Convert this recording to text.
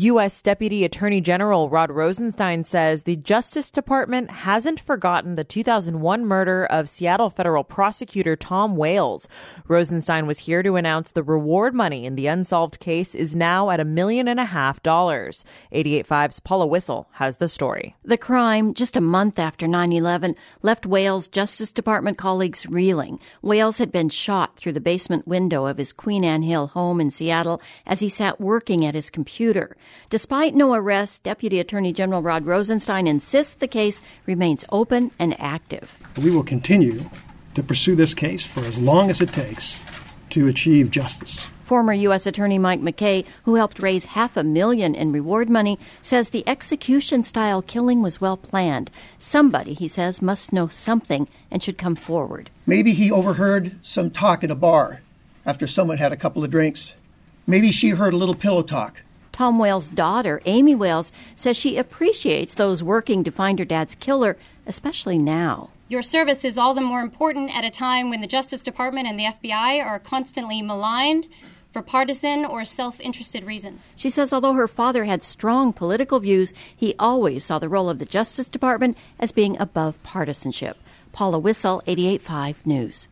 U.S. Deputy Attorney General Rod Rosenstein says the Justice Department hasn't forgotten the 2001 murder of Seattle federal prosecutor Tom Wales. Rosenstein was here to announce the reward money in the unsolved case is now at a million and a half dollars. 88.5's Paula Wissel has the story. The crime, just a month after 9 11, left Wales Justice Department colleagues reeling. Wales had been shot through the basement window of his Queen Anne Hill home in Seattle as he sat working at his computer. Despite no arrest, Deputy Attorney General Rod Rosenstein insists the case remains open and active. We will continue to pursue this case for as long as it takes to achieve justice. Former U.S. Attorney Mike McKay, who helped raise half a million in reward money, says the execution style killing was well planned. Somebody, he says, must know something and should come forward. Maybe he overheard some talk at a bar after someone had a couple of drinks. Maybe she heard a little pillow talk. Tom Wales' daughter, Amy Wales, says she appreciates those working to find her dad's killer, especially now. Your service is all the more important at a time when the Justice Department and the FBI are constantly maligned for partisan or self interested reasons. She says although her father had strong political views, he always saw the role of the Justice Department as being above partisanship. Paula Wissel, 88.5 News.